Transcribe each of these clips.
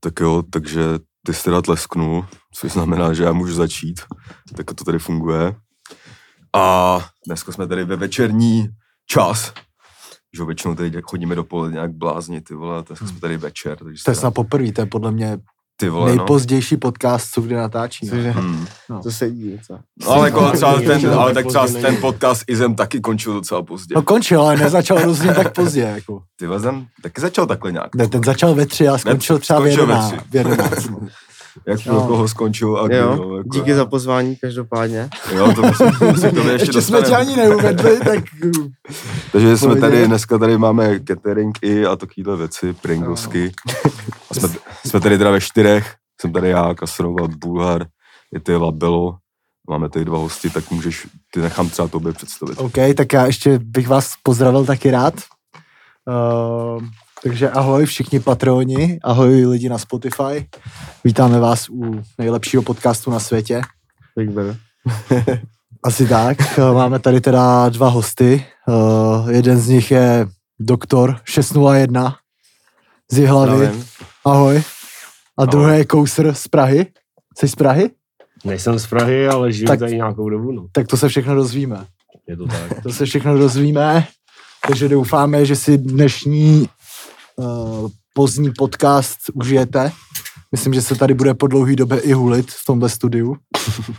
Tak jo, takže ty jsi teda tlesknul, což znamená, že já můžu začít. Tak to tady funguje. A dneska jsme tady ve večerní čas. Že většinou tady chodíme dopoledne nějak blázni, ty vole, dneska jsme tady večer. Takže To je snad poprvé, to je podle mě ty vole, no. nejpozdější podcast, co kdy natáčí. No. Cože, Hmm. No. to sedí, co? No, ale, jako třeba ten, ale tak třeba ten podcast Izem taky končil docela pozdě. No končil, ale nezačal rozhodně tak pozdě. Jako. Ty vezem, taky začal takhle nějak. Ne, ten začal ve tři a skončil třeba v skončil. V jedenáct no. Jak No. koho skončil a Jo, no, jako, díky za pozvání každopádně. Jo, to musím, musím to ještě, Ještě jsme tě ani neuvedli, tak Takže jsme tady, dneska tady máme catering i a takovýhle věci, pringlesky. A jsme, jsme tady teda ve čtyřech, jsem tady já, Kasrova, Bulhar, je tady Labelo, máme tady dva hosti, tak můžeš, ty nechám třeba tobě představit. OK, tak já ještě bych vás pozdravil taky rád. Uh, takže ahoj všichni patroni, ahoj lidi na Spotify. Vítáme vás u nejlepšího podcastu na světě. Tak beru. Asi tak. Eh, Máme tady teda dva hosty. Uh, jeden z nich je doktor 601 z Jihlavy. Ahoj. A druhý je Kousr z Prahy. Jsi z Prahy? Nejsem z Prahy, ale žiju Tak- tady nějakou dobu, no. Tak to se všechno dozvíme. Je to tak. To se všechno dozvíme. Takže doufáme, že si dnešní uh, pozdní podcast užijete. Myslím, že se tady bude po dlouhý době i hulit v tomhle studiu.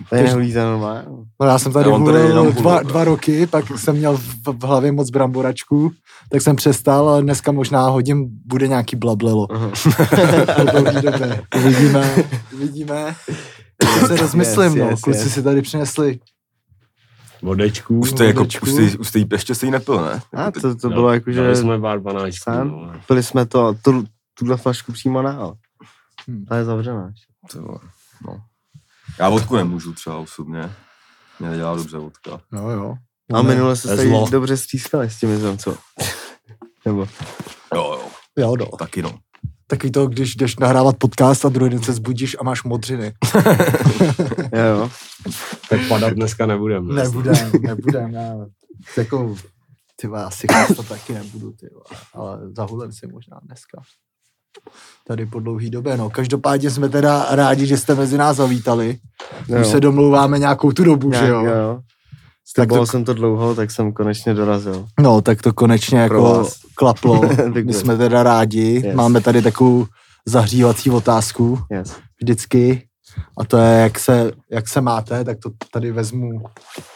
Tady nehulíte normálně. No já jsem tady Já mám tady jenom hulil dva, dva roky, pak jsem měl v, v hlavě moc bramboračku, tak jsem přestal, ale dneska možná hodím, bude nějaký blablelo. Aha. Po dlouhý době. Uvidíme, uvidíme. Já se rozmyslím, Yes, no. yes, Kluci yes. si tady přinesli. Vodečku. Už jste jako, už jste, už jste, jí- ještě jste jí nepil, ne? A to, to No, bylo jako, že Dali jsme pár banáčků. No. pili jsme to, tu, tuhle flašku přímo na ale. Hmm. Ta je zavřená. Ty vole, no. Já vodku nemůžu třeba osobně. Mě nedělá dobře vodka. No jo. A minule se tady zlo. dobře střískali s tím, co? Nebo, Jo, jo, Jo, no. taky no. Taky to, když jdeš nahrávat podcast a druhý den se zbudíš a máš modřiny. jo, jo. Tak padat dneska nebudem. Nebudem, nebudem, já. Jako, ty asi to taky nebudu, ty ale zahulem si možná dneska. Tady po dlouhý době, no. Každopádně jsme teda rádi, že jste mezi nás zavítali. jo. Už se domlouváme nějakou tu dobu, že jo? Nějak, jo. Tak to- jsem to dlouho, tak jsem konečně dorazil. No, tak to konečně Pro jako vás. klaplo. My jsme teda rádi. Yes. Máme tady takovou zahřívací otázku Yes. vždycky. A to je, jak se, jak se máte, tak to tady vezmu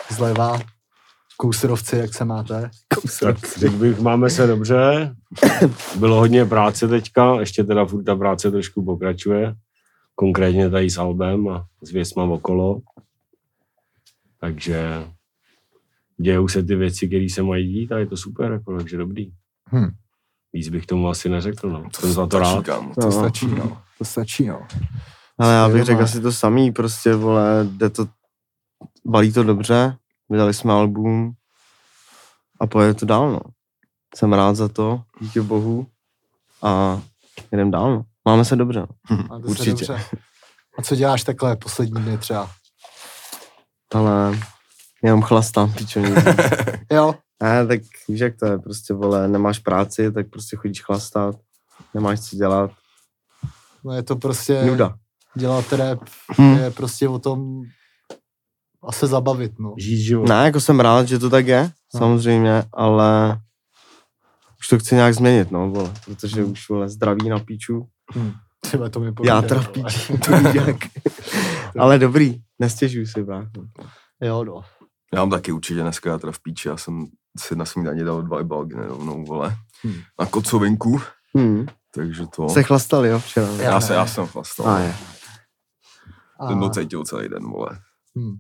zleva. Kousrovci, jak se máte? Tak řekl bych, máme se dobře. Bylo hodně práce teďka, ještě teda furt ta práce trošku pokračuje. Konkrétně tady s albem a s věcma okolo. Takže dějou se ty věci, které se mají dít a je to super, jako, takže dobrý. Hm. Víc bych tomu asi neřekl, no. To Jsem za to rád. kámo. To No. stačí, no. To stačí, no. Ale já bych řekl asi to samý, prostě, vole, jde to, balí to dobře, vydali jsme album a pojede to dál, no. Jsem rád za to, díky bohu a jdem dál, no. Máme se dobře, no. Máte se Určitě. dobře. A co děláš takhle poslední dny třeba? Ale jenom chlastám, pičo. Jo, Ne, tak víš, jak to je, prostě, vole, nemáš práci, tak prostě chodíš chlastat, nemáš co dělat, no je to prostě... nuda. Dělat rap Hm. je prostě o tom a se zabavit, no. Žít život. Ne, jako jsem rád, že to tak je, No. samozřejmě, ale už to chci nějak změnit, no, vole, protože už, vole, zdraví na píču, Hm. Třeba to mi já povídej, teda v vole. píči, to jak. ale dobrý, nestěžuj si, brácho. Jo, no. Já mám taky určitě dneska já teda v píči, já jsem si na snídaně dal dva balginy rovnou, vole. Hmm. Na kocovinku, Hmm. takže to... Se chlastali, jo, včera. Já já, se, já jsem chlastal. A je. A, Ten to cítil celý den, vole. hm.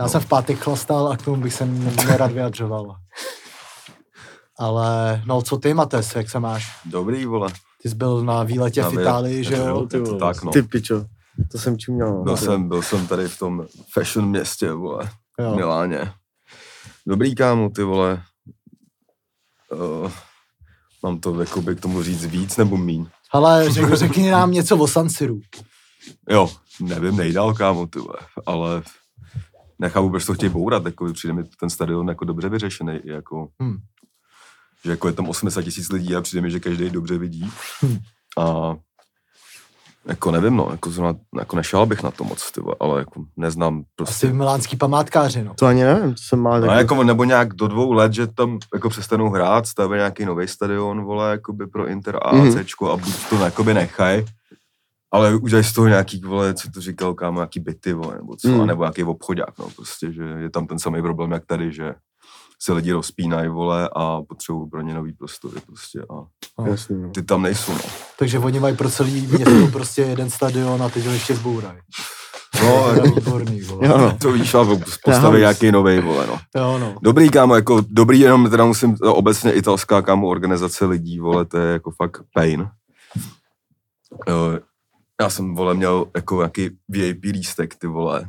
Já jsem v pátek chlastal a k tomu bych se nerad vyjadřoval. Ale, no co ty, Mates, jak se máš? Dobrý, vole. Ty jsi byl na výletě Na v. Itálii, že jo? Ty to vole. tak, no. Ty pičo, to jsem čuměl. Byl jsem, byl jsem tady v tom fashion městě, vole. v Jo. Miláně. Dobrý kámo, ty vole. Uh, mám to jakoby k tomu říct víc nebo míň? Ale řek, řekni nám něco o San Siru. Jo, nevím, nejdál kámo, ty vole, ale nechápu, proč to chtějí bourat, jako přijde mi ten stadion jako dobře vyřešený, jako, Hmm. že jako je tam 80 tisíc lidí a přijde mi, že každý dobře vidí. Hmm. A Jako nevím, no, jako, zrovna, jako nešel bych na to moc, ty ale jako neznám prostě. Asi milánský památkáři, no. To ani nevím, to jsem má No, jako, nebo nějak do dvou let, že tam jako přestanou hrát, staví nějaký nový stadion, vole, jakoby pro Inter a Mhm. ACčko a buď to jakoby nechaj, ale udělají z toho nějaký, vole, co to říkal, kámo, nějaký byty, vole, nebo co, Mhm. nebo nějaký obchodák, no, prostě, že je tam ten samý problém, jak tady, že se lidi rozpínají, vole, a potřebují pro ně nový prostory, prostě, a Jasný, no. ty tam nejsou, no. Takže oni mají pro celý město prostě jeden stadion a teď ho ještě zbourají. No, To je výborný, vole. Jo, no. to víš, ale postaví House. nějaký nový, vole, no. Jo, no. Dobrý, kámo, jako dobrý, jenom teda musím, obecně italská, kámo, organizace lidí, vole, to je jako fakt pain. Já jsem, vole, měl jako nějaký VIP lístek, ty vole,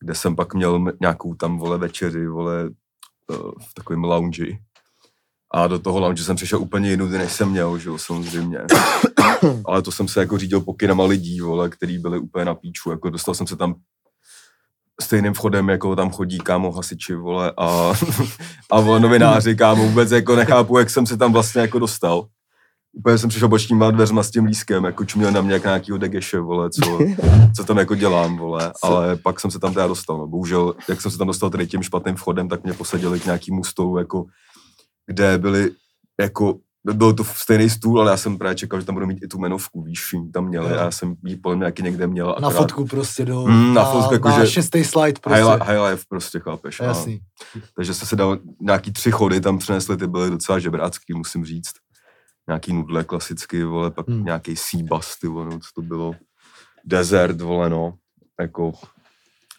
kde jsem pak měl nějakou tam, vole, večeři, vole, eh, v takovém lounge. A do toho lounge jsem přišel úplně jinudy, než jsem měl, že jo, samozřejmě. Ale to jsem se jako řídil pokynama lidí, vole, který byli úplně na píču, jako dostal jsem se tam stejným vchodem, jako tam chodí kámo hasiči, vole, a, a vole, novináři, kámo, vůbec jako nechápu, jak jsem se tam vlastně jako dostal. Úplně jsem přišel bočníma dveřma s tím lískem, jako čuměl na mě jak na nějakýho degeše, vole, co, co tam jako dělám, vole, ale pak jsem se tam teda dostal, no. bohužel, jak jsem se tam dostal tady tím špatným vchodem, tak mě posadili k nějakýmu stolu, jako, kde byli, jako, byl to stejný stůl, ale já jsem právě čekal, že tam budu mít i tu jmenovku, víš, tam měli a já jsem ji podle mě taky někde měl. Na akorát- fotku prostě do... Mm, na fotku, jako na že- šestý slide prostě. High, high life prostě, chápeš. A, Jasný. takže se se dal nějaký tři chody tam přinesli, ty byly docela žebrácký, musím říct. Nějaký nudle klasicky, vole, pak Hmm. hmm. nějaký Seabus, ty vole, no, co to bylo. Desert, vole, no, jako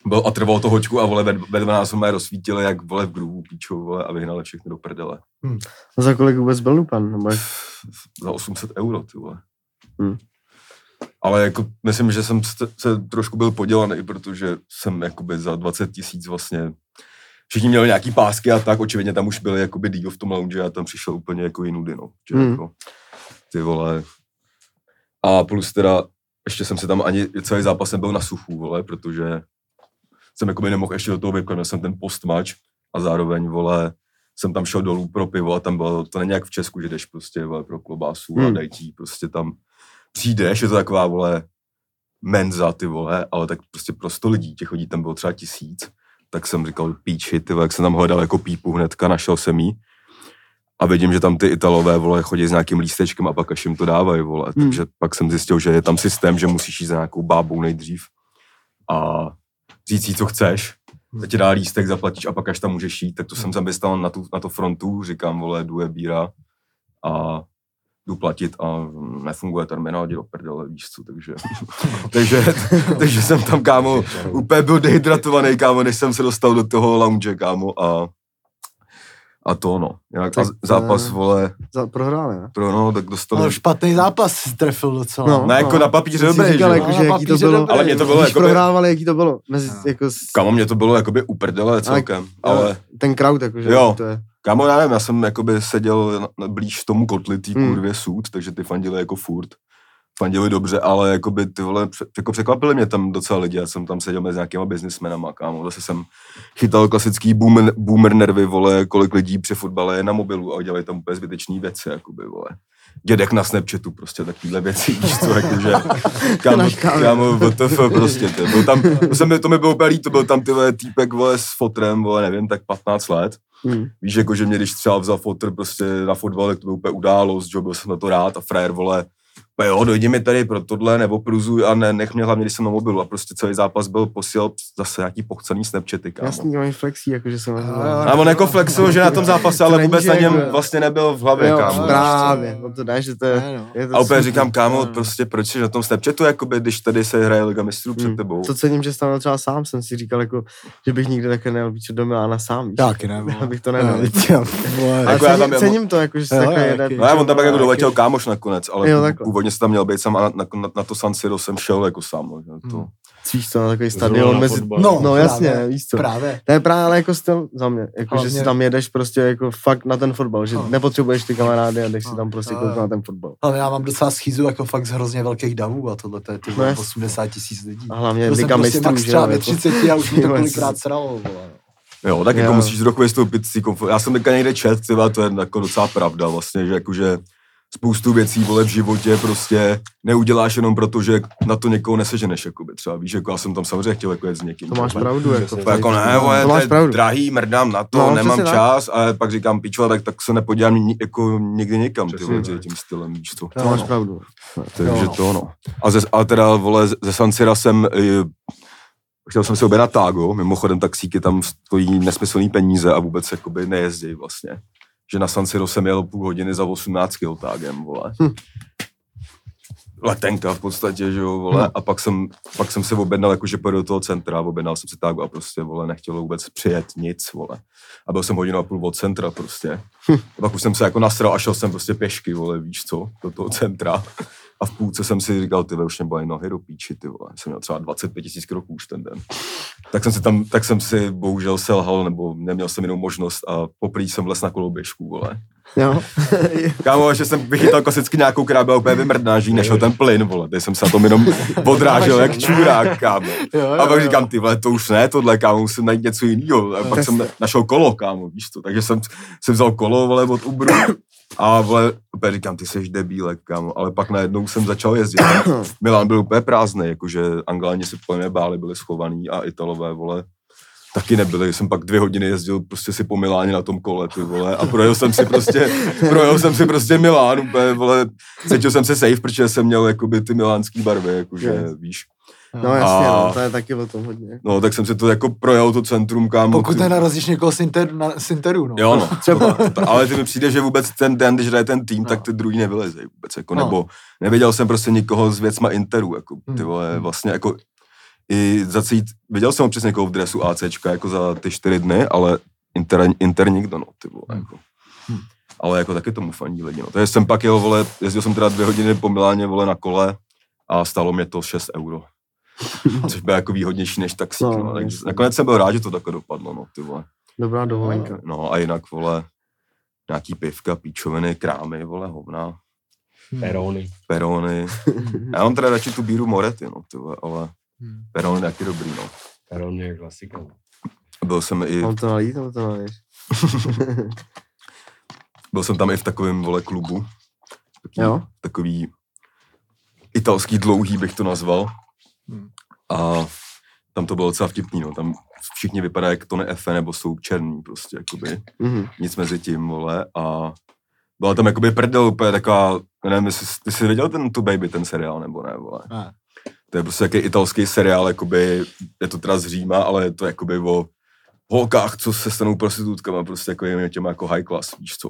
byl, a trvalo to hoďku a vole, ve, ve 12 jsme je rozsvítili, jak vole v grůvu píčou, vole, a vyhnali všechny do prdele. A za kolik vůbec byl Lupan? Nebo jak? Za 800 euro, ty vole. Hmm. Ale jako myslím, že jsem se, se trošku byl podělaný, protože jsem jakoby za 20 tisíc vlastně všichni měli nějaký pásky a tak, očividně tam už byli jakoby díl v tom lounge a tam přišel úplně jako jinudy, no. Že Hmm. jako, ty vole. A plus teda, ještě jsem se tam ani celý zápas nebyl na suchu, vole, protože jsem jakoby nemohl ještě do toho vypnout, měl jsem ten postmatch a zároveň, vole, jsem tam šel dolů pro pivo a tam bylo, to není jak v Česku, že jdeš prostě vole, pro klobásu hmm. a dají ti prostě tam přijdeš, je to taková, vole, menza, ty vole, ale tak prostě pro 100 lidí, těch lidí tam bylo třeba tisíc, tak jsem říkal, píči, ty jak jsem tam hledal jako pípu hnedka, našel jsem jí. A vidím, že tam ty Italové, vole, chodí s nějakým lístečkem a pak až jim to dávají, vole, Hmm. takže pak jsem zjistil, že je tam systém, že musíš jít za nějakou bábou nejdřív a říct jí, co chceš, Hmm. ti dá lístek, zaplatíš a pak až tam můžeš jít, tak to jsem tam vystal na tu, na to frontu, říkám, vole, jdu je bíra a jdu platit a nefunguje terminál, jdi do prdele, víš co, takže, takže, takže jsem tam, kámo, úplně byl dehydratovaný, kámo, než jsem se dostal do toho lounge, kámo, a, a to, no. Jak, a Tak, zápas, vole, Za, prohráli, ne? pro, no, tak dostali, Ale špatný zápas trefil docela. No. ne, jako na papíře dobrý, říkal, že? jako, No, že na jaký to bylo. dobrý. Ale mě to bylo jakoby- prohrávali, jaký to bylo. Mezi, No. jako, s- Kámo, mě to bylo jakoby u prdele celkem, ale, ten crowd, jakože, Jo. to je. kámo, já nevím, já jsem jakoby seděl blíž tomu kotli tý Hmm. kurvě sud, takže ty fandili jako furt. Fandili dobře, ale jakoby ty vole, jako překvapili mě tam docela lidi, já jsem tam seděl mezi nějakýma biznismenama, kámo, zase jsem chytal klasický boomer, boomer nervy, vole, kolik lidí při fotbale je na mobilu a dělají tam úplně zbytečné věci, jakoby, vole. Dědek na Snapchatu, prostě takovýhle věci, víš co, jakože, kámo, kámo. WTF, prostě, ty. Byl tam, to, se mi, to mi bylo úplně líto, byl tam ty vole, týpek, vole, s fotrem, vole, nevím, tak 15 let, Hmm. Víš, jako, že mě když třeba vzal fotr prostě na fotbal, tak to byl úplně událost, že byl jsem na to rád a frajer, vole, "Pa jo, dojdi mi tady pro tohle, nebo pruzuj a ne, nech mě hlavně, když jsem na mobilu a prostě celý zápas byl posílal zase nějaký pochcený snapchaty, kámo. Jasný, oni flexí, jakože jsem A on jako flexil, že na tom zápase, ale To vůbec na něm jako- vlastně nebyl v hlavě, Jo, kámo. právě, no to ne, že to je, Ne, no. je to A úplně říkám, kámo, No. prostě proč jsi na tom Snapchatu, jakoby, když tady se hraje Liga mistrů před Hmm. tebou. To cením, že byl třeba sám, jsem si říkal, jako, že bych nikdy také nejel víc do Milána sám? Taky ne, bych to Ne, nedal. Ale Jako cením, to, jako, že Jo, takhle já jeden. No já on tam jako Taky. doletěl kámoš nakonec, ale takhle. Původně se tam měl být sám a na, na, na to San Siro jsem šel jako sám. no, že To. Hmm. Cvíš to na takový stadion mezi... fotbal. No, No jasně, právě. víš co. Právě. To je právě ale jako styl za mě, jako, že Hlavně- si tam jedeš prostě jako fakt na ten fotbal, že No. nepotřebuješ ty kamarády a jdeš si No. tam prostě Jo, koukat na ten fotbal. Ale já mám docela schýzu jako fakt z hrozně velkých davů a tohle to je ty No vole, jasně. 80 tisíc lidí. A hlavně jsem Liga prostě mistrů, max že třeba jo, ve jako. 30 a už mi to kolikrát sralo, vole. Jo, tak jako Jo. musíš trochu vystoupit z té komfort. Já jsem teďka někde čet, tyva, to je jako docela pravda vlastně, že jakože spoustu věcí, vole, v životě prostě neuděláš jenom proto, že na to někoho neseženeš, jakoby třeba, víš, jako já jsem tam samozřejmě chtěl jako jet s někým. To máš vole. pravdu. Jako, To jako ne, No, vole, to to máš je pravdu. drahý, mrdám na to, No, no, nemám přesně tak. čas, ale pak říkám, pičo, tak, tak se nepodívám ni, jako nikdy někam, ty Přesně vole, tak. tím stylem, víš co. To máš pravdu. Takže no. to no. A, ze, a teda, vole, ze- ze San Sira jsem, eh, chtěl jsem si objednat tágo, mimochodem taxíky tam stojí nesmyslný peníze a vůbec jakoby nejezdí vlastně. Že na San Siro jsem jel půl hodiny za 18 kg tágem, vole. Hm. Letenka v podstatě, že jo, vole. Hm. A pak jsem, pak jsem se objednal, jakože pojedu do toho centra, objednal jsem si tágo a prostě, vole, nechtěl vůbec přijet nic, vole. A byl jsem hodinu a půl od centra prostě. Hm. A pak už jsem se jako nasral a šel jsem prostě pěšky, vole, víš co, do toho centra. A v půlce jsem si říkal, ty už mě bolí nohy do píči, ty vole. Jsem měl třeba 25 tisíc kroků už ten den. Tak jsem si tam, tak jsem si bohužel selhal, nebo neměl jsem jinou možnost a poprvé jsem vles na koloběžku, vole. Jo. Kámo, že jsem vychytal klasicky nějakou, která byla úplně vymrdná, že nešel ten plyn, vole. Teď jsem se na tom jenom odrážel jak čurák, kámo. Jo, A pak říkám, ty vole, to už ne, tohle, kámo, musím najít něco jiného. A pak jsem našel kolo, kámo, víš to. Takže jsem si vzal kolo, vole, od Uberu. A vole, úplně říkám, ty jsi debílek, kámo. Ale pak najednou jsem začal jezdit. Milán byl úplně prázdný, jakože Angláni se po mě báli, byli schovaný a Italové, vole, taky nebyli. Jsem pak dvě hodiny jezdil prostě si po Miláně na tom kole, ty vole, a projel jsem si prostě, projel jsem si prostě Milán, úplně, vole, cítil jsem se safe, protože jsem měl, jakoby, ty milánský barvy, jakože, Jo. víš. No jasně, A- no, to je taky o tom hodně. No, tak jsem si to jako projel to centrum, kámo. Pokud ty- nenarazíš někoho z, inter, na, z Interu, no. Jo, no, třeba. Ale ty mi přijde, že vůbec ten den, když hraje ten tým, No. tak ty druhý nevylezejí vůbec, jako, No. nebo neviděl jsem prostě nikoho s věcma Interu, jako, ty Hmm. vole, vlastně jako i zacít, viděl jsem občas někoho v dresu ACčka, jako za ty čtyři dny, ale Inter, Inter nikdo, no, ty vole, Hmm. jako. Ale jako taky tomu fandí lidi, no. Takže jsem pak jel, vole, jezdil jsem teda dvě hodiny po Miláně, vole, na kole a stalo mě to 6 euro. Což bylo jako výhodnější než taxík, No, no, takže nakonec jsem byl rád, že to takhle dopadlo, no, ty vole. Dobrá dovolenka. No a jinak, vole, nějaký pivka, píčoviny, krámy, vole, hovna, Hmm. Perony. perony. Já mám teda radši tu bíru Morety, no, ty vole, ale Hmm. perony taky dobrý, no. Perony je klasika. Byl jsem i, Mám to nalít, nebo to nalít? byl jsem tam i v takovém, vole, klubu. Takový, Jo. takový italský dlouhý bych to nazval. Hmm. A tam to bylo docela vtipný, no. Tam všichni vypadají jak Tony Efe, nebo jsou černý prostě, jakoby. Mhm. nic mezi tím, vole, a byla tam jakoby prdel úplně taková, nevím, jestli jsi- ty jsi viděl ten Tu Baby, ten seriál, nebo ne, vole. Ne. To je prostě jaký italský seriál, jakoby, je to teda z Říma, ale je to jakoby o holkách, co se stanou prostitutkama, prostě jako těma jako high class, víš co.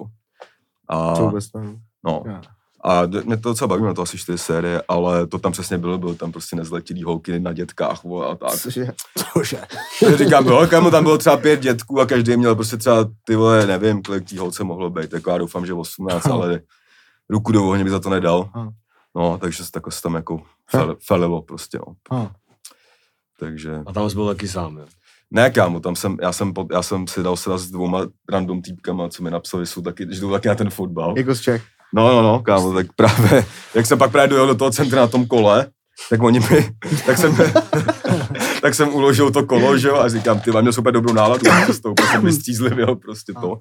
A, To vůbec nevím. no, Jo. A mě to docela baví, na to asi čtyři série, ale to tam přesně bylo, bylo tam prostě nezletilý holky na dětkách, vole, a tak. Cože? Cože? Já říkám, jo, kámo, tam bylo třeba pět dětků a každý měl prostě třeba, ty vole, nevím, kolik tý holce mohlo být, jako já doufám, že 18, ale ruku do ohně by za to nedal. No, takže se takhle se tam jako fel, felilo prostě, no. Takže, A tam jsi byl taky sám, jo? ne kámo, tam jsem, já jsem, pod, já jsem si dal se s dvouma random týpkama, co mi napsali, jsou taky, že jdou taky na ten fotbal. Jako z Čech. No, no, no, kámo, tak právě, jak jsem pak právě dojel do toho centra na tom kole, tak oni mi, tak jsem, tak jsem uložil to kolo, že jo, a říkám, ty, měl super dobrou náladu, tak s tou jsem vystřízlivěl prostě to.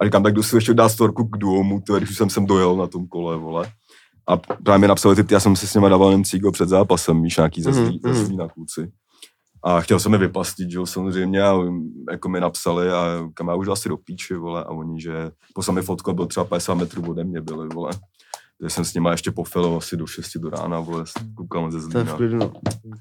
A říkám, tak jdu si ještě dát storku k duomu, ty, když už jsem sem dojel na tom kole, vole. A právě mi napsali ty, já jsem si s nimi dával jen cígo před zápasem, víš, nějaký ze mhm. zlý na kluci. A chtěl jsem je vypastit, že jo, samozřejmě, a jako mi napsali a kam já už asi do píči, vole, a oni, že poslali mi fotku, byl třeba 50 metrů ode mě byli, vole. Takže jsem s nima ještě pofilil asi do 6 do rána, vole, koukal ze To je v Zlína. klidu, no.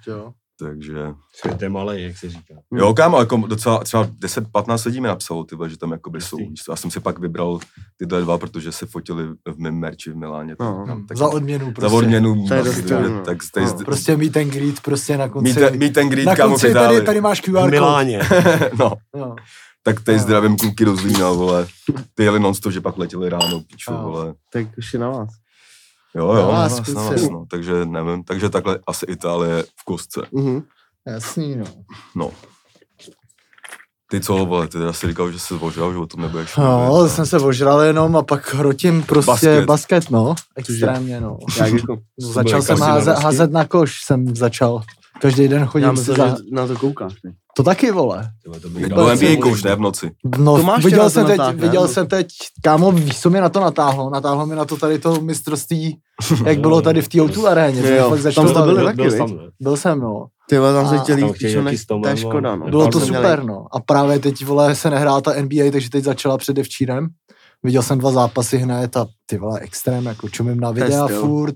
Jo. Takže, Svět je malej, jak se říká. jo, kámo, jako docela třeba 10-15 lidí mi napsalo, ty, vole, že tam jakoby jsou. Víš co. Já jsem si pak vybral tyhle dva, protože se fotili v mém merči v Miláně. tak No. říkám, tak Za odměnu prostě. za odměnu. To je že- cool, no. tak tady, No. Prostě meet and greet prostě na konci. Meet, meet and greet, na kámo, konci tady, tady máš QR V. Miláně. no, Jo. tak tady No. zdravím kluky do Zlína, vole. Ty jeli non že pak letěli ráno, pičo, No. vole. Tak už je na vás. Jo, jo, na vás, na vás, no. Takže nevím, takže takhle asi Itálie v kostce. Mhm. Jasný, no. No. Ty co, vole, ty teda si říkal, že jsi zvožral, že o tom nebudeš No, mluvit, jsem se ožral jenom a pak hrotím prostě Basket. basket, no. Extrémně, no. Jak jako, No, Začal jsem házet, házet na koš, jsem začal. Každý den chodím já si myslím, za... že na to koukáš. Ne? To taky, vole. To NBA coach, ne v noci. No, To máš viděl tě jsem, to teď, natáhne, viděl no. jsem teď, kámo, víš, co mě na to natáhlo? Natáhlo mi na to tady to mistrovství, jak bylo tady v té O2 aréně. to Jo, fakt tam jste byli Byl, taky, byl tam, jsem, no. Ty vole, tam se chtěli jít píčo, s Tomem, to je no. škoda, no. Bylo to super, no. A právě teď, vole, se nehrál ta NBA, takže teď začala předevčírem. Viděl jsem dva zápasy hned a ty vole, extrém, jako čumím na To videa furt.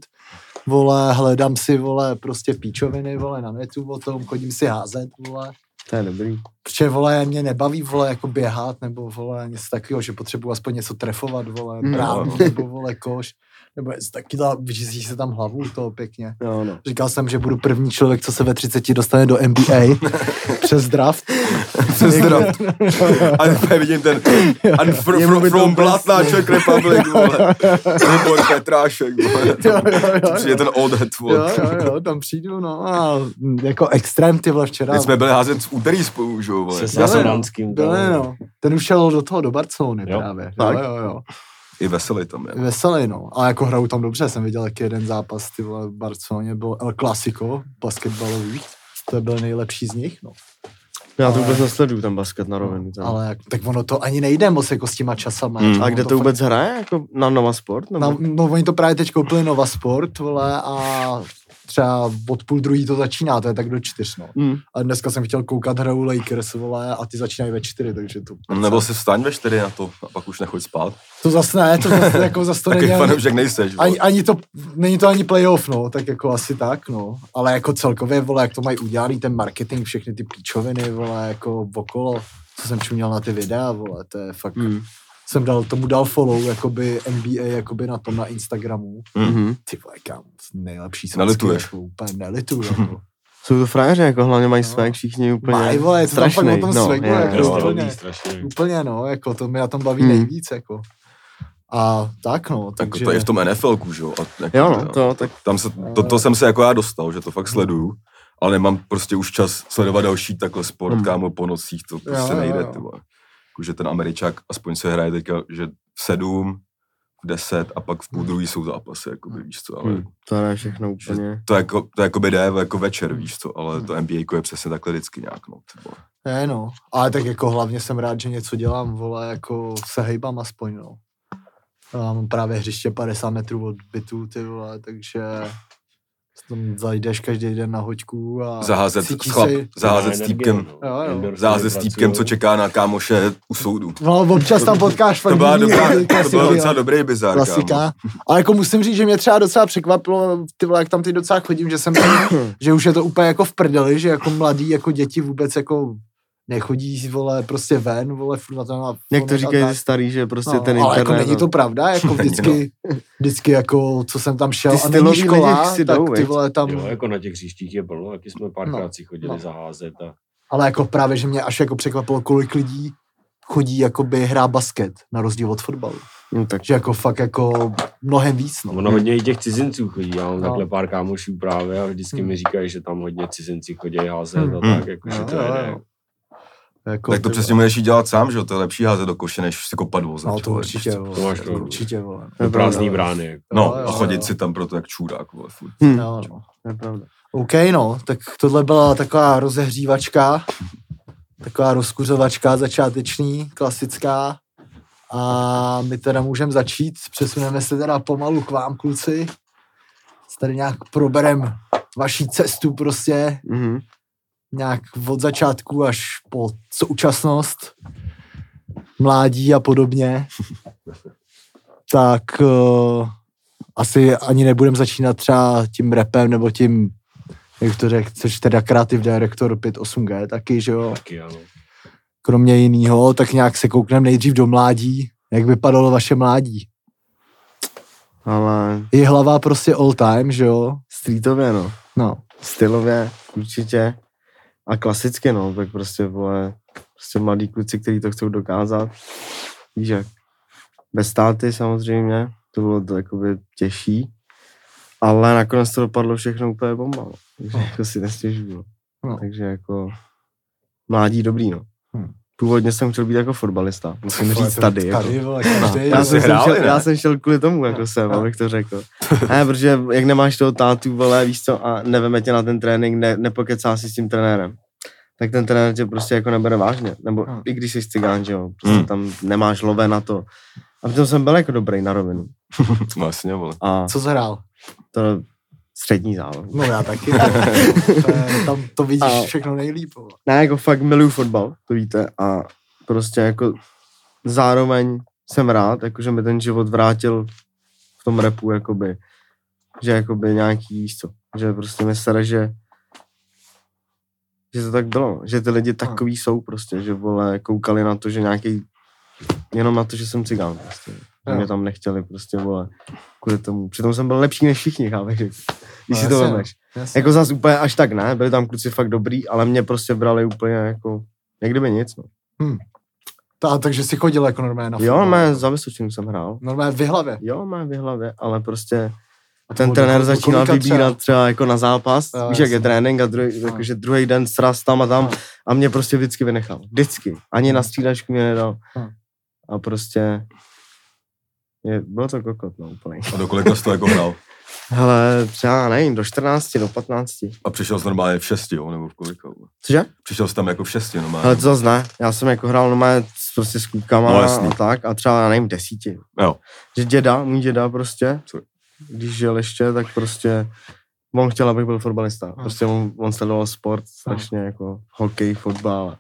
Vole, hledám si, vole, prostě píčoviny, vole, na netu o tom, chodím si házet, vole. To je dobrý. Protože, vole, mě nebaví, vole, jako běhat, nebo, vole, něco takového, že potřebuji aspoň něco trefovat, vole, Mm. bránu, nebo, vole, koš. Nebo taky ta, vyčistíš se tam hlavu toho pěkně. Jo, no. Říkal jsem, že budu první člověk, co se ve 30 dostane do NBA přes draft. Přes draft. A teď vidím ten and fr- fr- to from na Czech Republic, vole. Libor Petrášek, vole. Jo, jo, jo, Přijde ten old head, Jo, vole. jo, jo, tam přijdu, no a jako extrém ty vole včera. Teď jsme byli házet v úterý spolu, že jo, vole. Se Já jsem Sadanským. Byli, no. Ten už šel do toho, do Barcelony Jo. právě. Jo, Tak. jo, jo. I veselý tam je. Veselý, no. A jako hrajou tam dobře, jsem viděl jak jeden zápas, ty vole, v Barceloně byl El Clasico, basketbalový. To byl nejlepší z nich, no. Já to Ale- vůbec nesleduju, ten basket na rovinu. tam. Ale jak, tak ono to ani nejde moc jako s těma časama. Hmm. jako A kde to fakt- vůbec hraje? Jako na Nova Sport? Nebo? No, no, oni to právě teď koupili Nova Sport, vole, a třeba od půl druhý to začíná, to je tak do čtyř, no. Hmm. A dneska jsem chtěl koukat hrou Lakers, vole, a ty začínají ve čtyři, takže to... Nebo si vstaň ve čtyři na to a pak už nechoď spát. To zase ne, to zase, jako zase to není ani, fanoušek nejseš, vole. ani, ani, to, není to ani playoff, no, tak jako asi tak, no. Ale jako celkově, vole, jak to mají udělaný, ten marketing, všechny ty píčoviny, vole, jako okolo, co jsem čuměl na ty videa, vole, to je fakt, Hmm. Jsem dal, tomu dal follow, jakoby NBA, jakoby na tom, na Instagramu. Mhm. Ty vole, kam, nejlepší Nelituješ. jako, úplně nelituju, jako. Jsou to frajeři, jako hlavně mají No. svek všichni úplně Mají, vole, je to tam fakt strašnej. o tom no, swagu, je, jako je. Jo, úplně. dobrý, strašně. Úplně, no, jako to mě na tom baví Hmm. nejvíc, jako. A tak, no, Tak takže... to je v tom NFL, že jo. A, jako, Jo, no, to, tak Tam se, to, to jsem se jako já dostal, že to fakt sleduju. Ale nemám prostě už čas sledovat další takhle sport, Hmm. kámo, po nocích, to prostě jo, nejde, jo. ty vole. Že ten Američák aspoň se hraje teďka, že v sedm, v deset a pak v půl druhý jsou zápasy, jako víš co, ale hmm, to je všechno úplně. to jako, to jako by jde jako večer, víš co, ale to NBA je přesně takhle vždycky nějak, no. Ne, no. Ale tak jako hlavně jsem rád, že něco dělám, vole, jako se hejbám aspoň, no. Já mám právě hřiště 50 metrů od bytu, ty vole, takže tam zajdeš každý den na hoďku a Zaházet, cítíš chlap, se- zaházet s týpkem, no. Jo, jo. Zaházet s týpkem, co čeká na kámoše u soudu. No, občas tam potkáš fakt To byla dobrá, to byl docela dobrý bizar. Klasika. Ale jako musím říct, že mě třeba docela překvapilo, ty vole, jak tam ty docela chodím, že jsem že už je to úplně jako v prdeli, že jako mladí, jako děti vůbec jako nechodí, vole, prostě ven, vole, furt na to na Jak to phone a říkají starý, že prostě No, ten ale internet. jako není no. to pravda, jako vždycky, vždycky jako, co jsem tam šel Ty a není škola, si tak jdou, ty vole tam, Jo, jako na těch hřištích je plno, jaký jsme párkrát No, si chodili no. zaházet a ale jako právě, že mě až jako překvapilo, kolik lidí chodí jakoby hrá basket, na rozdíl od fotbalu. No, tak Že jako fakt jako mnohem víc, no. ono hodně i těch cizinců chodí, já mám No. takhle pár kámošů právě a vždycky Hmm. mi říkají, že tam hodně cizinci chodí házet Hmm. a tak, jako, že Jo, to jo, jede. jo. Jako, Tak to přesně můžeš jít dělat sám, že jo, to je lepší házet do koše, než si kopat vozet. No to vole, určitě, vole, To máš určitě, vole. Do prázdný brány. Jako. No, Jo, a jo, chodit jo. si tam proto jak čůrák, vole, furt. hm, Jo, no. to je pravda. OK, no, tak tohle byla taková rozehřívačka, taková rozkuřovačka začáteční, klasická. A my teda můžeme začít, přesuneme se teda pomalu k vám, kluci. Tady nějak proberem vaší cestu prostě, Mhm. Nějak od začátku až po současnost, mládí a podobně. Tak uh, asi ani nebudem začínat třeba tím repem nebo tím, jak to řekl, což teda Creative Director 5.8G taky, že jo, Taky, ano. kromě jiného, tak nějak se koukneme nejdřív do mládí, jak vypadalo vaše mládí. Ale Je hlava prostě all time, že jo, streetově, no. no. Stylově, určitě. A klasicky, no, tak prostě, vole, prostě mladí kluci, kteří to chcou dokázat. Víš jak. Bez státy samozřejmě, to bylo to jakoby těžší. Ale nakonec to dopadlo všechno úplně bomba, no. Takže jako si nestěžuju. No. Takže jako mládí dobrý, no. Hm. Původně jsem chtěl být jako fotbalista, musím říct tady. Jako. Tady, vole, každý, Já jsem, šel, ne? já jsem šel kvůli tomu, jako jsem, abych to řekl. Ne, protože jak nemáš toho tátu, vole, víš co, a neveme tě na ten trénink, ne, nepokecá si s tím trenérem. tak ten trenér tě prostě jako nebere vážně. Nebo Hmm. i když jsi cigán, že jo, prostě Hmm. tam nemáš lové na to. A přitom jsem byl jako dobrý na rovinu. No jasně, vole. A Co zhrál? to střední závod. No já taky. to je, tam to vidíš A- všechno nejlíp. Ne, jako fakt miluju fotbal, to víte, a prostě jako zároveň jsem rád, jako že mi ten život vrátil v tom repu, jakoby, že jakoby nějaký, co, že prostě mi sere, že že to tak bylo, že ty lidi takový jsou prostě, že vole, koukali na to, že nějaký, jenom na to, že jsem cigán prostě, Jo. mě tam nechtěli prostě, vole, kvůli tomu, přitom jsem byl lepší než všichni, chápeš, když No si to vemeš. Jasně. Jako zase úplně až tak ne, byli tam kluci fakt dobrý, ale mě prostě brali úplně jako, jak kdyby nic. No. Ta, takže jsi chodil jako normálně na Jo, mé za Vysočinu jsem hrál. Normálně v hlavě. Jo, má v hlavě, ale prostě A ten trenér do začínal kolika třeba? vybírat třeba jako na zápas, Jo, víš, jak je trénink a druhý, Jo. jakože druhý den sraz tam a tam Jo. a mě prostě vždycky vynechal. Vždycky. Ani na střídačku mě nedal. Jo. A prostě je, bylo to kokot, no úplně. A do kolika jsi to jako hrál? Hele, třeba nevím, do 14, do 15. A přišel jsi normálně v šesti, jo? Nebo v kolika? Cože? Přišel jsi tam jako v šesti normálně. Ale to zase ne. Já jsem jako hrál normálně s- prostě s klukama No, jasný. a tak a třeba, já nevím, desíti. Jo. Že děda, můj děda prostě, Co? když žil ještě, tak prostě on chtěl, abych byl fotbalista. Prostě on, on sledoval sport strašně jako hokej, fotbal.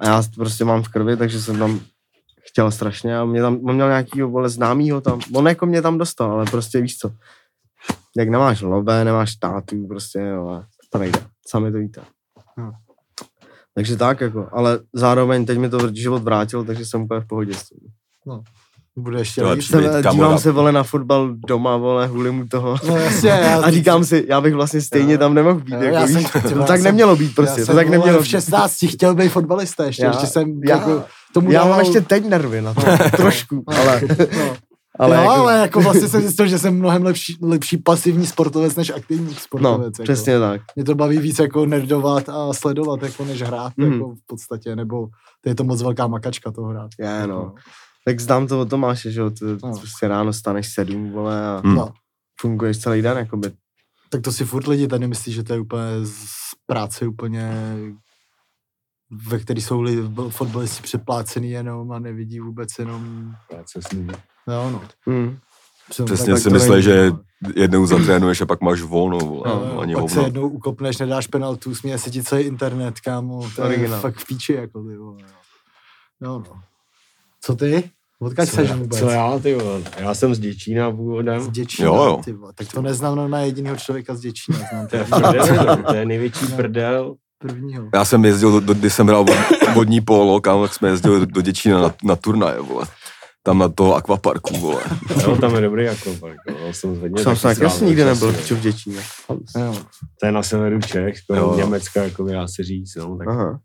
A já prostě mám v krvi, takže jsem tam chtěl strašně a mě tam, on měl nějakýho vole známýho tam, on jako mě tam dostal, ale prostě víš co, jak nemáš lové, nemáš tátu, prostě jo, to nejde, sami to víte. No. Takže tak jako, ale zároveň teď mi to život vrátil, takže jsem úplně v pohodě s tím. Bude ještě. Být Jsem, dívám se vole na fotbal doma, vole, huli mu toho. No jasně, já, A říkám si, já bych vlastně stejně Jo. tam nemohl být. Jo, jako, já jsem- víš, to vole, tak já nemělo být prostě, já to jsem, tak nemělo v být. 16 chtěl být fotbalista ještě, Já- ještě jsem já- jako tomu Já mám dával- ještě teď nervy na to, trošku, ale, no. ale jo, jako, ale jako vlastně jsem zjistil, že jsem mnohem lepší, lepší pasivní sportovec než aktivní no, sportovec. jako. přesně tak. Mě to baví víc jako nerdovat a sledovat, jako než hrát, Mhm. jako v podstatě, nebo to je to moc velká makačka to hrát. Je, no. Tak znám to od Tomáše, že jo, ty No. prostě ráno staneš sedm, vole, a Hmm. No. funguješ celý den, jakoby. Tak to si furt lidi tady myslí, že to je úplně z práce úplně ve který jsou li, fotbalisti přeplácený jenom a nevidí vůbec jenom, Práce s ním. jo no. Hmm. Přesně tak si není, že no. jednou zatrénuješ a pak máš volno, vole. Jo, jo, Ani pak se hovno. jednou ukopneš, nedáš penaltu, směje se ti celý internet, kámo, to je Originál. fakt v píči, jako ty vole. Jo, no. Co ty? Odkud já, vůbec? co já, ty vole? Já jsem z Děčína původem. Z Děčína, Jo, jo. ty vole. Tak to neznám na jediného člověka z Děčína, znám To je, to prdel, to je největší prdel. Prvního. Já jsem jezdil, do, do, když jsem hrál vod- vodní polo, kam tak jsme jezdili do, do Děčína na, na turnaje, vole. Tam na toho akvaparku, vole. Jo, tam je dobrý jako park. Jo. Jsem zvedně Jsem se taky asi nikdy nebyl v v Děčíně. Jo. To je na severu Čech, jako jo. Německa, jako by dá se říct. No, tak Aha.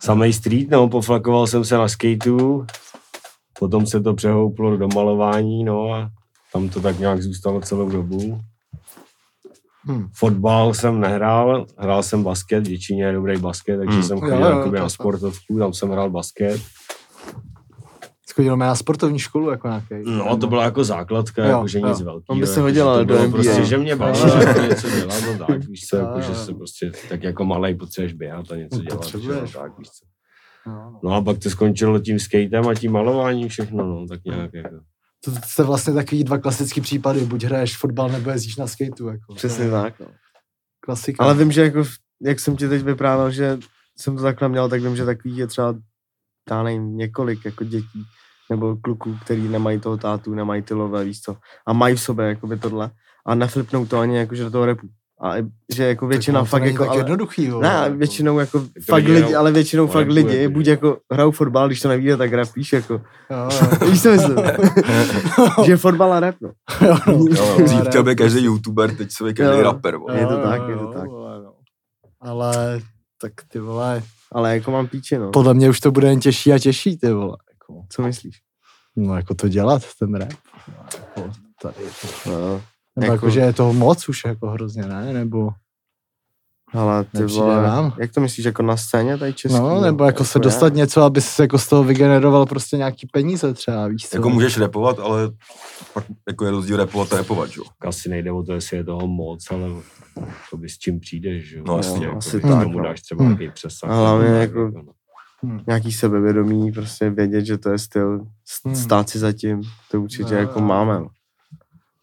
samej street, no, poflakoval jsem se na skateu, potom se to přehouplo do malování, no a tam to tak nějak zůstalo celou dobu. Hm. Fotbal jsem nehrál, hrál jsem basket, v Děčíně je dobrý basket, takže Hmm. jsem Jo, chodil jo, jakoby to- na sportovku, tam jsem hrál basket. Schodil na sportovní školu jako nějaký. No, to byla jako základka, Jo, jako, že jo. nic velkého. On by se jako, hodil to ale do NBA. Prostě, že mě baví, Jo, jo. že něco dělat, no tak, víš co, Jo, jako, že jo. se prostě tak jako malej potřebuješ běhat a něco No, dělat, že jo, potřebuješ. tak, víš co. No, no. No a pak to skončilo tím skatem a tím malováním všechno, no, tak nějak jako. To jste vlastně takový dva klasický případy, buď hraješ fotbal, nebo jezdíš na skateu. Jako. Přesně tak. No. Klasika. Ale vím, že jako, jak jsem ti teď vyprávěl, že jsem to takhle měl, tak vím, že takový je třeba, já nevím, několik jako dětí nebo kluků, který nemají toho tátu, nemají ty lové, víš co, a mají v sobě jakoby tohle a neflipnou to ani jakože do toho repu. A že jako většina Tak fakt není jako, tak ale, jednoduchý, jo. ne, jako. většinou jako to fakt lidi lidi, hrajou- ale většinou fakt lidi, jako, buď jako hrajou fotbal, když to nevíde, tak rap, víš, jako, Jo, jo. víš co myslím, že fotbal a rap, no. Jo, no. Jo, dřív chtěl být každý youtuber, teď se by každý Jo. rapper, vole. Je to Jo, tak, jo, je to jo, tak. Ale tak ty vole, ale jako mám píči, no. podle mě už to bude jen těžší a těžší, ty vole. Jako, Co myslíš? no jako to dělat, ten rap. No, jako, tady, to, No. Nebo Jako- jako, že je toho moc už jako hrozně, ne? Nebo Ale ty vole, vám? jak to myslíš, jako na scéně tady český? No, nebo jako se ne? dostat něco, aby se jako z toho vygeneroval prostě nějaký peníze třeba, víš co? Jako můžeš repovat, ale pak jako je rozdíl repovat a repovat, jo. Asi nejde o to, jestli je toho moc, ale jakoby s čím přijdeš, že jo. No, jasně, Jakoby asi tak, tomu no. dáš třeba Hmm. nějaký přesah. A hlavně jako- tak, no. Nějaký sebevědomí, prostě vědět, že to je styl, Hmm. stát si zatím, to určitě No, jako no. máme. no.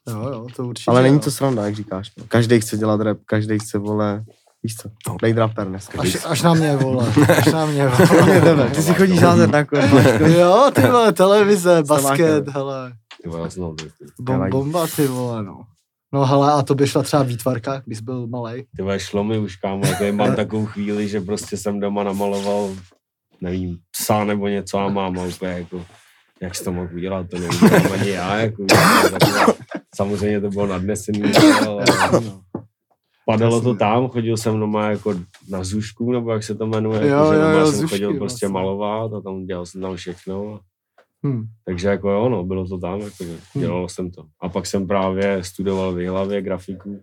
Jo, jo, to určitě. Ale není jo. to sranda, jak říkáš. No. Každý chce dělat rap, každý chce, vole, víš co, No. být rapper dneska. Až, až na mě, vole. Až na mě, vole. ty si chodíš házet na kolo. Jo, ty vole, televize, basket, hele. Bom, bomba, ty vole, no. No hele, a to by šla třeba výtvarka, když jsi byl malej. ty vole, šlo mi už, kámo, jako mám takovou chvíli, že prostě jsem doma namaloval, nevím, psa nebo něco a máma úplně jako, jak jsi to mohl udělat, to neudělám ani já, jako. Samozřejmě to bylo nadnesený, ale padalo to tam, chodil jsem doma jako na zušku, nebo jak se to jmenuje, Jo, jako, že jo, jo, jsem zušky chodil prostě vlastně. malovat a tam dělal jsem tam všechno. Hm. Takže jako jo, no, bylo to tam, jako, že dělal jsem to. A pak jsem právě studoval v Jihlavě grafiku.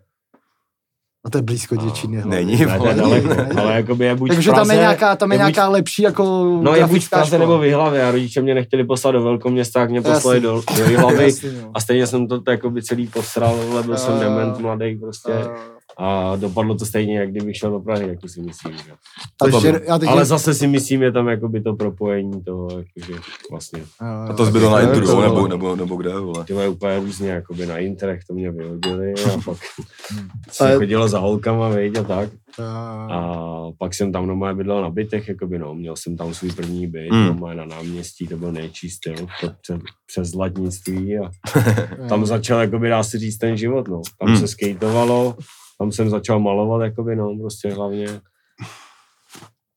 A to je blízko děčíny. Není, Ne, to je daleko, ale jakoby je buď Takže tam je nějaká, tam je je buď- nějaká lepší jako No je buď v Praze škola. nebo v Jihlavě a rodiče mě nechtěli poslat do velkoměsta, tak mě poslali do, do Jihlavy. No. A stejně jsem to jakoby celý posral, ale byl jsem jo, dement mladý prostě. A- A dopadlo to stejně, jak kdybych šel do Prahy, jak to si myslím. Že? to já teď- Ale zase si myslím, je tam jakoby to propojení toho, jakože vlastně. A to zbylo na to, nebo, vole. nebo, nebo kde, vole. Ty úplně různě, jakoby na Interech to mě vyhodili a pak se Ale- chodilo za holkama, veď, a tak. A pak jsem tam doma bydlel na bytech, jakoby no, měl jsem tam svůj první byt, Mm. doma na náměstí, to byl nejčí styl, to přes, přes zlatnictví a tam začal, jakoby dá se říct, ten život, no. Tam Mm. se skateovalo, tam jsem začal malovat, jakoby no, prostě hlavně.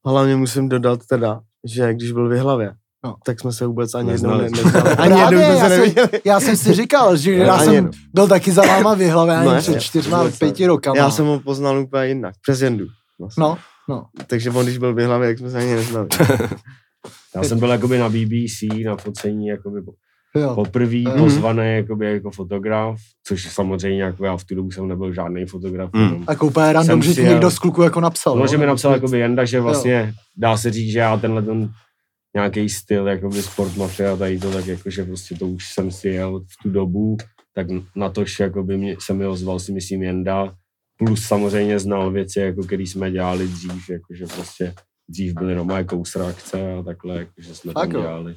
Hlavně musím dodat teda, že když byl v hlavě, No. tak jsme se vůbec ani jednou Neznali ne, neznali. Ani jednou já, jsme se jsem, neviděli. já jsem si říkal, že Ne, já jsem jednou. byl taky za váma v hlavě, ani No, před čtyřma, ne. pěti rokama. Já jsem ho poznal úplně jinak, přes Jendu. Vlastně. No, no. Takže on, když byl v hlavě, tak jsme se ani neznali. Já jsem byl jakoby na BBC, na focení, jakoby Jo. poprvé Mhm. pozvaný jakoby jako fotograf, což samozřejmě jako já v tu dobu jsem nebyl žádný fotograf, Mm. Tak úplně random, Jsem že ti někdo z kluku jako napsal. No, jo? že mi napsal jakoby Jenda, že vlastně dá se říct, že já tenhle ten nějaký styl, jakoby sport mafia, tady to, tak jakože prostě to už jsem si jel v tu dobu, tak na tož jakoby mě, se mi ozval si myslím Jenda, plus samozřejmě znal věci, jako který jsme dělali dřív, jakože prostě dřív byly normálně kousrakce a takhle, jakože jsme Tak tam jo.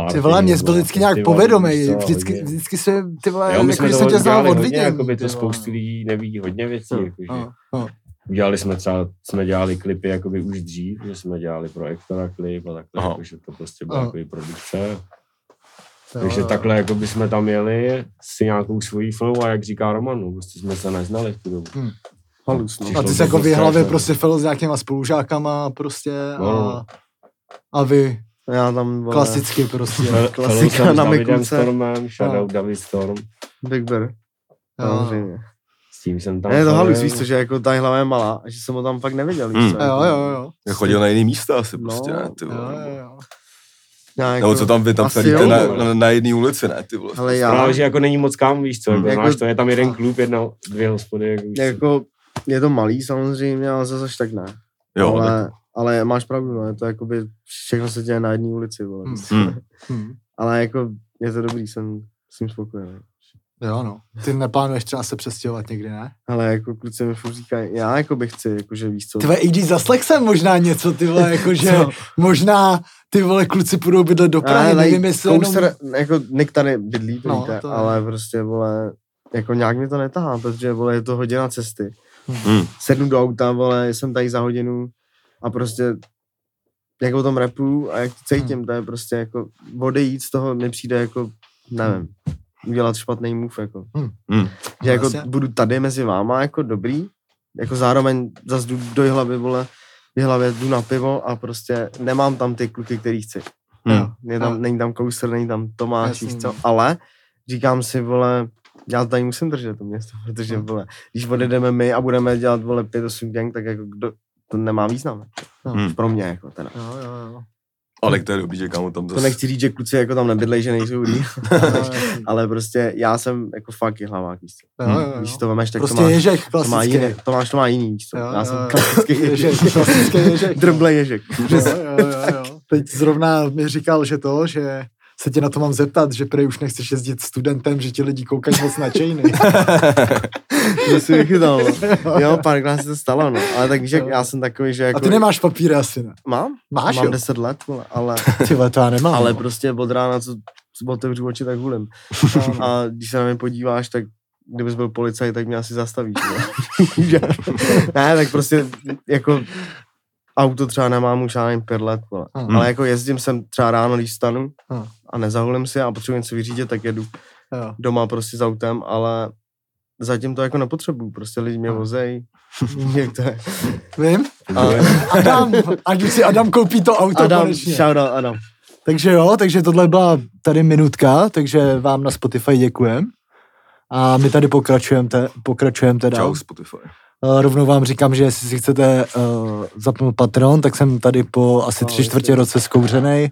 Dělali. Ty vole, mě jsi byl vždycky nějak povedomý, vždycky, vždycky se, ty vole, Jo, my jako, jsme že to jsem tě znal od vidění. jakoby to spoustu lidí neví hodně věcí, No, jakože. no, no. Udělali jsme třeba, jsme dělali klipy jakoby už dřív, že jsme dělali projektora klip a takhle, Aha. jakože to prostě byla Aha. jakoby produkce. Takže takhle jakoby jsme tam jeli si nějakou svojí flow a jak říká Roman, no, prostě jsme se neznali v tu dobu. Halus, no. A ty to jsi jako v prostě hlavě jako- prostě fel s nějakýma spolužákama prostě No, a, no. a vy Já tam, vole, klasicky prostě. Klasika na Mikulce. Stormem, shoutout No. David Storm, Big Bear, Jo. samozřejmě. s tím jsem tam Ne, je to halus, víš co, že jako ta hlava je malá, a že jsem ho tam fakt neviděl, víš Mm. co. Jo, jo, jo. Já chodil na jiný místa asi No, prostě, ne, ty Jo, vole. jo, jo. Já Nebo co tam vy tam jo, na, na, na jedné ulici, ne, ty vole. Ale já, Právě, že jako není moc kam, víš co, jako, Jako- znáš to, je tam jeden klub, jedna, dvě hospody, jako, jako, je to malý samozřejmě, ale zase až tak ne. Jo, ale, tak, ale máš pravdu, no, je to jakoby, všechno se děje na jedné ulici, vole. Hmm. Hmm. Hm. Ale jako, je to dobrý, jsem s tím spokojený. Jo, no. Ty neplánuješ třeba se přestěhovat někdy, ne? Ale jako kluci mi furt říkají, já jako bych chci, jakože víš co. Ty vole, i když za Slexem možná něco, ty vole, jakože možná ty vole kluci půjdou bydlet do Prahy, Ale nevím, jestli jenom... Jako Nick tady bydlí, to No, víte, to je. ale prostě, vole, jako nějak mi to netahá, protože, vole, je to hodina cesty. Hmm. Sednu do auta, vole, jsem tady za hodinu a prostě jak o tom repu a jak to cítím, to je prostě jako odejít z toho mi přijde jako, nevím, udělat špatný move, jako. Hmm. Že jako Vlastně. budu tady mezi váma jako dobrý, jako zároveň zase jdu do hlavy, vole, v hlavě jdu na pivo a prostě nemám tam ty kluky, který chci. Hmm. Je tam, Jo. není tam Kouser, není tam Tomáš, Jasný. víš co, ale říkám si, vole, já tady musím držet to město, protože, Hmm. vole, když odjedeme my a budeme dělat, vole, 5-8 gang, tak jako kdo, to nemá význam. No. Hmm. Pro mě, jako teda. Jo, jo, jo. Ale to je dobrý, že kámo tam To zase... nechci říct, že kluci jako tam nebydlej, že nejsou lidi, No, ale prostě já jsem jako fakt je hlavák, víš co. Jo, jo, jo. Když to vemeš, tak Prostě to máš, ježek to má klasický. jiný, to máš, to má jiný, víš co. Jo, Já jo, jsem jo. klasický Ježek, ježek. klasický ježek. Drblej ježek. Jo, jo, jo, jo. Teď zrovna mi říkal, že to, že se tě na to mám zeptat, že prej už nechceš jezdit studentem, že ti lidi koukají moc na čejny. To si vychytal, no. Jo, párkrát se to stalo, no. Ale tak víš, jak Jo. já jsem takový, že jako... A ty nemáš papíry asi, ne? Mám? Máš, Mám jo? 10 let, ale, Ty vole, to já nemám. ale no. prostě od rána, co otevřu oči, tak hulím. A když se na mě podíváš, tak kdybys byl policajt, tak mě asi zastavíš. Ne, ne tak prostě jako auto třeba nemám už já nevím pět let, vole. Hmm. ale jako jezdím sem třeba ráno, když stanu Hmm. A nezahulím si a potřebuji něco vyřídit, tak jedu Jo. doma prostě s autem, ale zatím to jako nepotřebuju, prostě lidi mě vozej, jak to je. Vím? Ale Adam, ať už si Adam koupí to auto Adam, konečně. shoutout Adam. Takže jo, takže tohle byla tady minutka, takže vám na Spotify děkujem. A my tady pokračujeme, te, pokračujeme teda. Čau Spotify. Uh, rovnou vám říkám, že jestli si chcete uh, zapnout Patreon, tak jsem tady po asi tři čtvrtě roce zkouřenej.